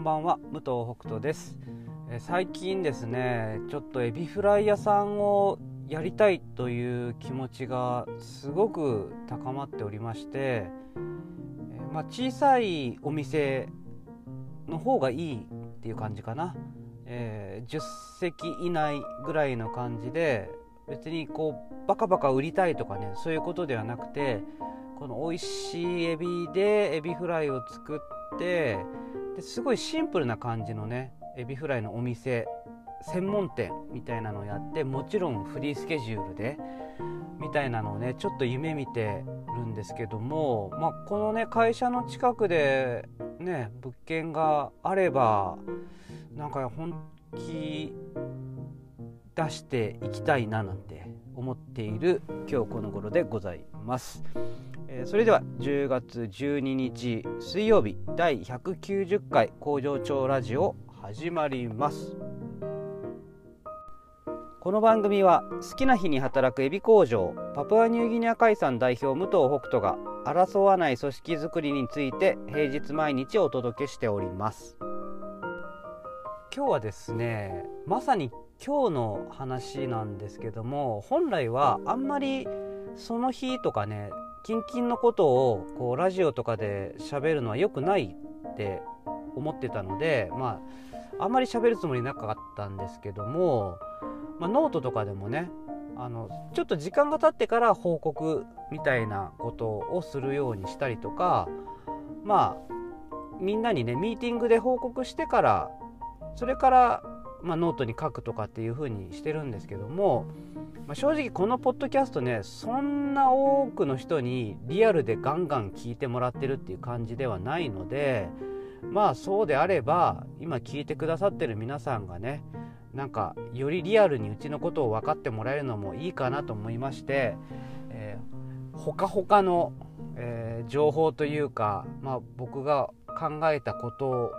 んばんは武藤北斗です。最近ですねちょっとエビフライ屋さんをやりたいという気持ちがすごく高まっておりましてまあ、小さいお店の方がいいっていう感じかな、えー、10席以内ぐらいの感じで別にこうバカバカ売りたいとかねそういうことではなくてこの美味しいエビでエビフライを作ってですごいシンプルな感じのねエビフライのお店専門店みたいなのをやってもちろんフリースケジュールでみたいなのをねちょっと夢見てるんですけども、まあ、このね会社の近くでね物件があればなんか本気出していきたいななんて思っている今日この頃でございます、えー、それでは10月12日水曜日第190回工場長ラジオ始まります。この番組は好きな日に働くエビ工場パプアニューギニア海産代表武藤北斗が争わない組織づくりについて平日毎日お届けしております。今日はですねまさに今日の話なんですけども本来はあんまりその日とかねキンキンのことをこうラジオとかで喋るのは良くないって思ってたのでまああんまり喋るつもりなかったんですけども、まあ、ノートとかでもねあのちょっと時間が経ってから報告みたいなことをするようにしたりとかまあみんなにねミーティングで報告してからそれからまあ、ノートに書くとかっていう風にしてるんですけども、まあ、正直このポッドキャストねそんな多くの人にリアルでガンガン聞いてもらってるっていう感じではないのでまあそうであれば今聞いてくださってる皆さんがねなんかよりリアルにうちのことを分かってもらえるのもいいかなと思いまして、えー、ほかほかの、えー、情報というか、まあ、僕が考えたこと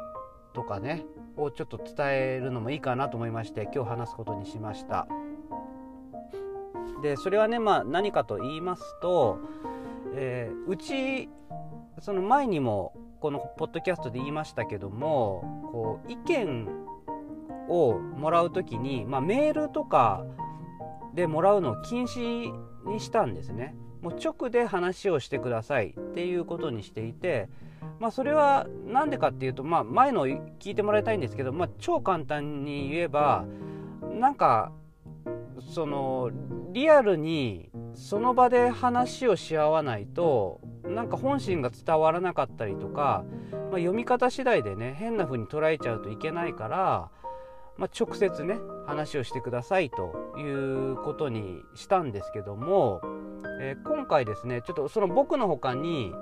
とかねをちょっと伝えるのもいいかなと思いまして今日話すことにしました。でそれはねまあ何かと言いますと、えー、うちその前にもこのポッドキャストで言いましたけどもこう意見をもらう時に、まあ、メールとかでもらうのを禁止にしたんですね。もう直で話をしてくださいっていうことにしていてまあ、それは何でかっていうと、まあ、前の聞いてもらいたいんですけど、まあ、超簡単に言えばなんかそのリアルにその場で話をし合わないとなんか本心が伝わらなかったりとか、まあ、読み方次第でね変な風に捉えちゃうといけないから、まあ、直接ね話をしてくださいということにしたんですけども、えー、今回ですねちょっとその僕の他に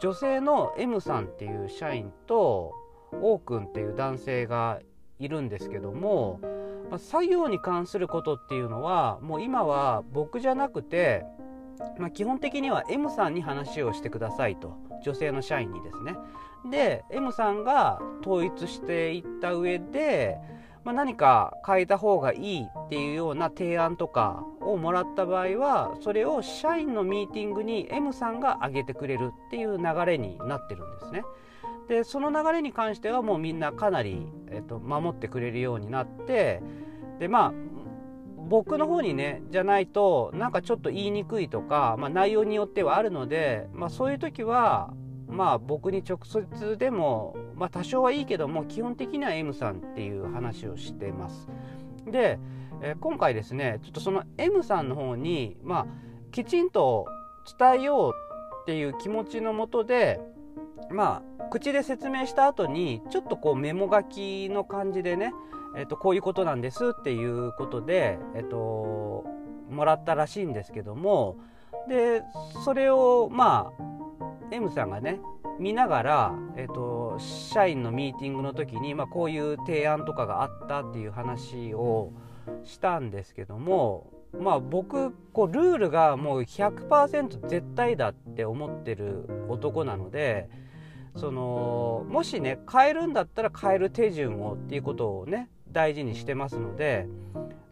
女性の M さんっていう社員と O 君っていう男性がいるんですけども、ま、作業に関することっていうのはもう今は僕じゃなくて、まあ、基本的には M さんに話をしてくださいと女性の社員にですね。で M さんが統一していった上でまあ、何か変えた方がいいっていうような提案とかをもらった場合はそれを社員のミーティングに M さんが挙げてくれるっていう流れになってるんですね。でその流れに関してはもうみんなかなり、えっと、守ってくれるようになってでまあ僕の方にねじゃないとなんかちょっと言いにくいとか、まあ、内容によってはあるので、まあ、そういう時はまあ僕に直接でも、まあ、多少はいいけども基本的には M さんっていう話をしてます。で、えー、今回ですねちょっとその M さんの方に、まあ、きちんと伝えようっていう気持ちのもとでまあ口で説明した後にちょっとこうメモ書きの感じでね、えー、とこういうことなんですっていうことで、えー、ともらったらしいんですけどもでそれをまあ M さんがね見ながら、えーと、社員のミーティングの時に、まあ、こういう提案とかがあったっていう話をしたんですけども、まあ、僕こうルールがもう100%絶対だって思ってる男なのでそのもしね変えるんだったら変える手順をっていうことをね大事にしてますので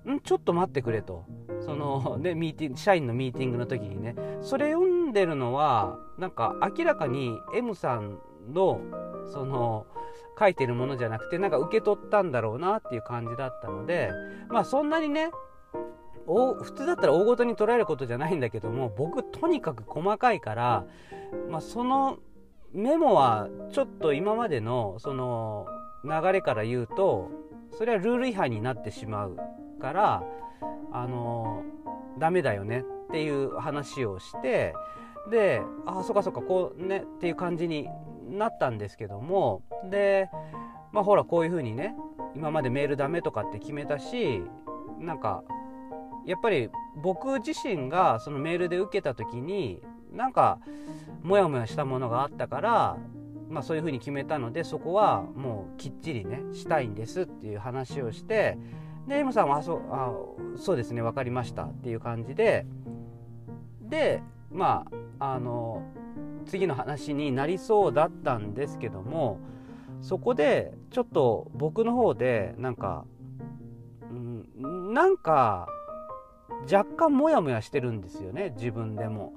んちょっと待ってくれと。そのねミーティング社員のミーティングの時にね。それ読んでるのはなんか明らかに M さんのその書いてるものじゃなくてなんか受け取ったんだろうなっていう感じだったのでまあそんなにね普通だったら大ごとに捉えることじゃないんだけども僕とにかく細かいから、まあ、そのメモはちょっと今までのその流れから言うとそれはルール違反になってしまうからあのダメだよねっていう話をしてでああそっかそっかこうねっていう感じになったんですけどもでまあほらこういう風にね今までメールダメとかって決めたしなんかやっぱり僕自身がそのメールで受けた時になんかモヤモヤしたものがあったから、まあ、そういう風に決めたのでそこはもうきっちりねしたいんですっていう話をしてで M さんはあそうあそうですね分かりましたっていう感じででまああの次の話になりそうだったんですけどもそこでちょっと僕の方でなんか、うん、なんか若干モヤモヤしてるんですよね自分でも。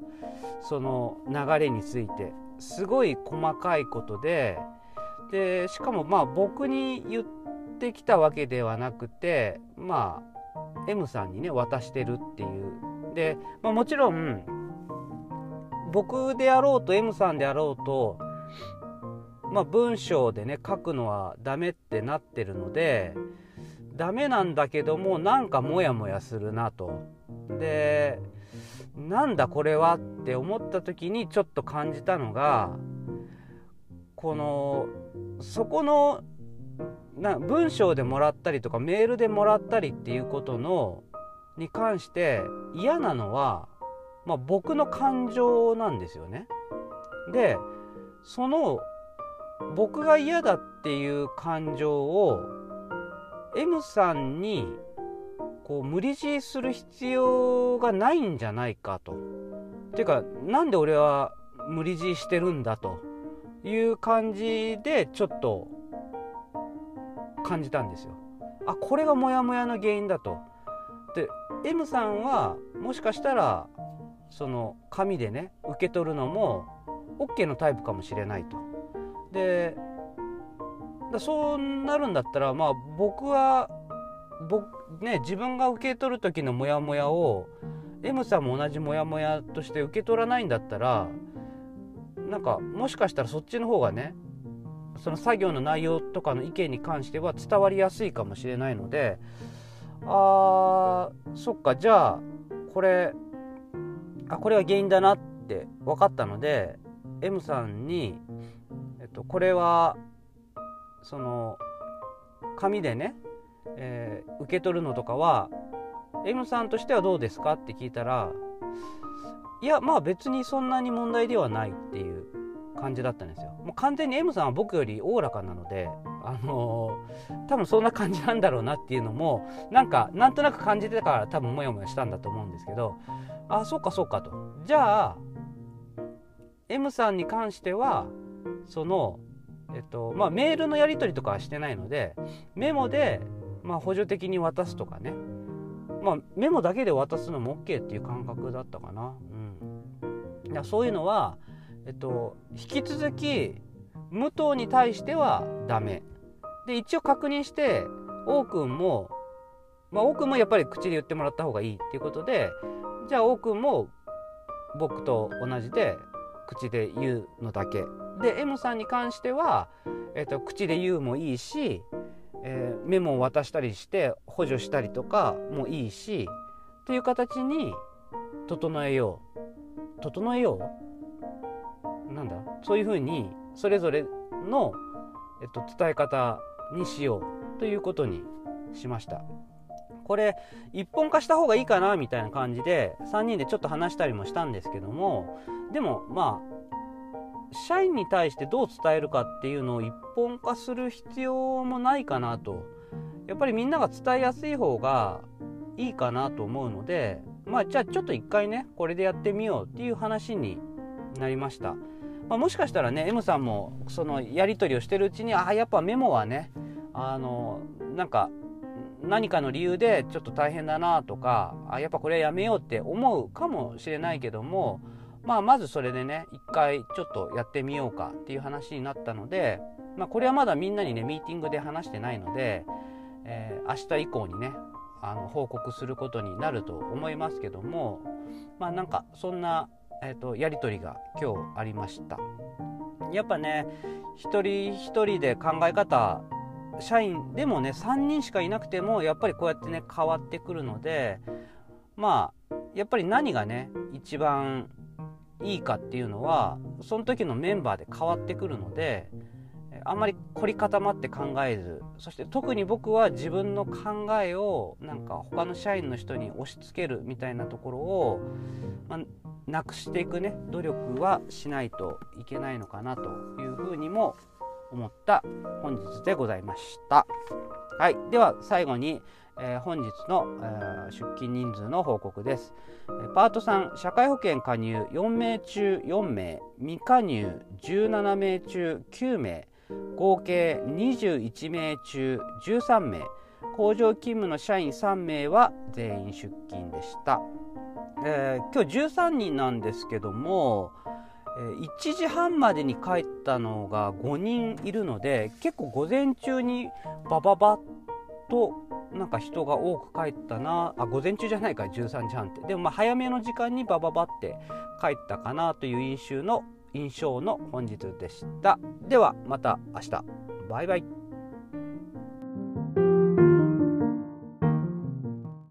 その流れについて。すごい細かいことで。でしかもまあ僕に言ってきたわけではなくてまあ M さんにね渡してるっていう。で、まあ、もちろん僕であろうと M さんであろうとまあ文章でね書くのはダメってなってるのでダメなんだけどもなんかモヤモヤするなと。でなんだこれはって思った時にちょっと感じたのがこのそこのな文章でもらったりとかメールでもらったりっていうことのに関して嫌なのは、まあ、僕の感情なんですよね。でその僕が嫌だっていう感情を M さんにこう無理強いする必要がないんじゃないかと。ていうかなんで俺は無理強いしてるんだという感じでちょっと感じたんですよ。あこれがモヤモヤの原因だと。で M さんはもしかしたらその紙でね受け取るのも OK のタイプかもしれないと。でそうなるんだったらまあ僕は僕ね自分が受け取る時のモヤモヤを M さんも同じモヤモヤとして受け取らないんだったらなんかもしかしたらそっちの方がねその作業の内容とかの意見に関しては伝わりやすいかもしれないのであーそっかじゃあこれあこれは原因だなって分かったので M さんに、えっと、これはその紙でねえー、受け取るのとかは M さんとしてはどうですかって聞いたらいやまあ別にそんなに問題ではないっていう感じだったんですよ。もう完全に M さんは僕よりおおらかなのであのー、多分そんな感じなんだろうなっていうのもなんかなんとなく感じてたから多分モヤモヤしたんだと思うんですけどあそうかそうかと。じゃあ M さんに関してはそのえっとまあメールのやり取りとかはしてないのでメモでまあ、補助的に渡すとかね、まあ、メモだけで渡すのも OK っていう感覚だったかな、うん、だそういうのは、えっと、引き続き武藤に対してはダメ。で一応確認して王くんもまあ王くんもやっぱり口で言ってもらった方がいいっていうことでじゃあ王くんも僕と同じで口で言うのだけ。で M さんに関しては、えっと、口で言うもいいしえー、メモを渡したりして補助したりとかもいいしっていう形に整えよう。整えようなんだ？そういうふうにそれぞれの、えっと、伝え方にしようということにしました。これ一本化した方がいいかなみたいな感じで3人でちょっと話したりもしたんですけどもでもまあ社員に対してどう伝えるかっていうのを一本化する必要もないかなと。やっぱりみんなが伝えやすい方がいいかなと思うのでまあじゃあちょっと一回ねこれでやってみようっていう話になりました、まあ、もしかしたらね M さんもそのやり取りをしてるうちにあやっぱメモはねあのなんか何かの理由でちょっと大変だなとかあやっぱこれはやめようって思うかもしれないけどもまあ、まずそれでね一回ちょっとやってみようかっていう話になったので、まあ、これはまだみんなにねミーティングで話してないので、えー、明日以降にねあの報告することになると思いますけどもまあなんかそんな、えーと、やり取りが今日ありました。やっぱね一人一人で考え方社員でもね3人しかいなくてもやっぱりこうやってね変わってくるのでまあやっぱり何がね一番いいかっていうのはその時のメンバーで変わってくるのであんまり凝り固まって考えずそして特に僕は自分の考えをなんか他の社員の人に押し付けるみたいなところを、まあ、なくしていくね努力はしないといけないのかなというふうにも思った本日でございました。はい、では最後に、えー、本日の、えー、出勤人数の報告です。パート3社会保険加入4名中4名未加入17名中9名合計21名中13名。工場勤務の社員3名は全員出勤でした、えー、今日13人なんですけども1時半までに帰ったのが5人いるので結構午前中にバババッとなんか人が多く帰ったな。あ午前中じゃないか13時半って。でもまあ早めの時間にバババって帰ったかなという印象の印象の本日でした。ではまた明日。バイバイ。